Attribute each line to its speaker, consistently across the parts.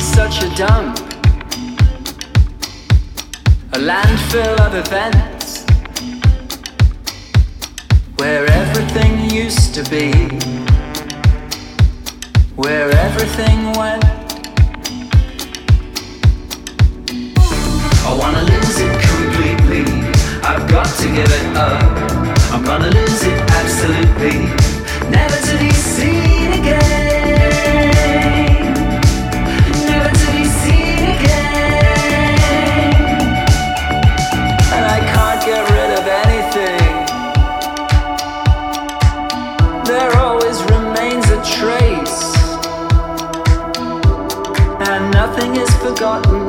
Speaker 1: such a dump, a landfill of events where everything used to be, where everything went. I wanna lose it completely. I've got to give it up. I'm gonna lose it absolutely. Forgotten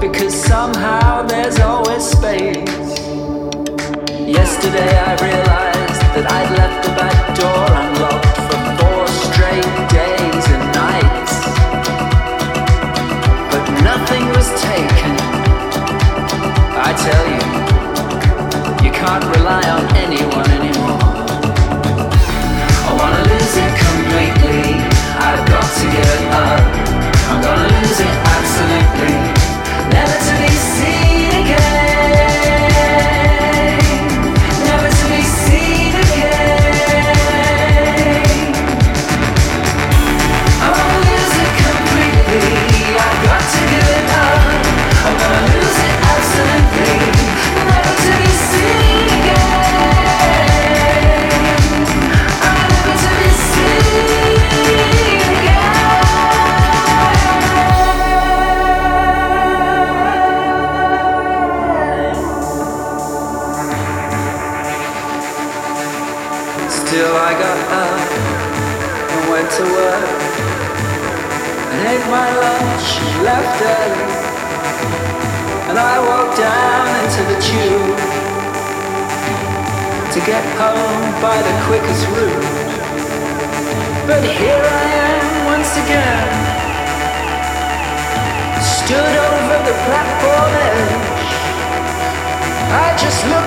Speaker 1: because somehow there's always space. Yesterday I realized that I'd left the back door unlocked for four straight days and nights. But nothing was taken. I tell you, you can't rely on anyone Still I got up and went to work and ate my lunch, left early, and I walked down into the tube to get home by the quickest route. But here I am once again, stood over the platform edge. I just looked.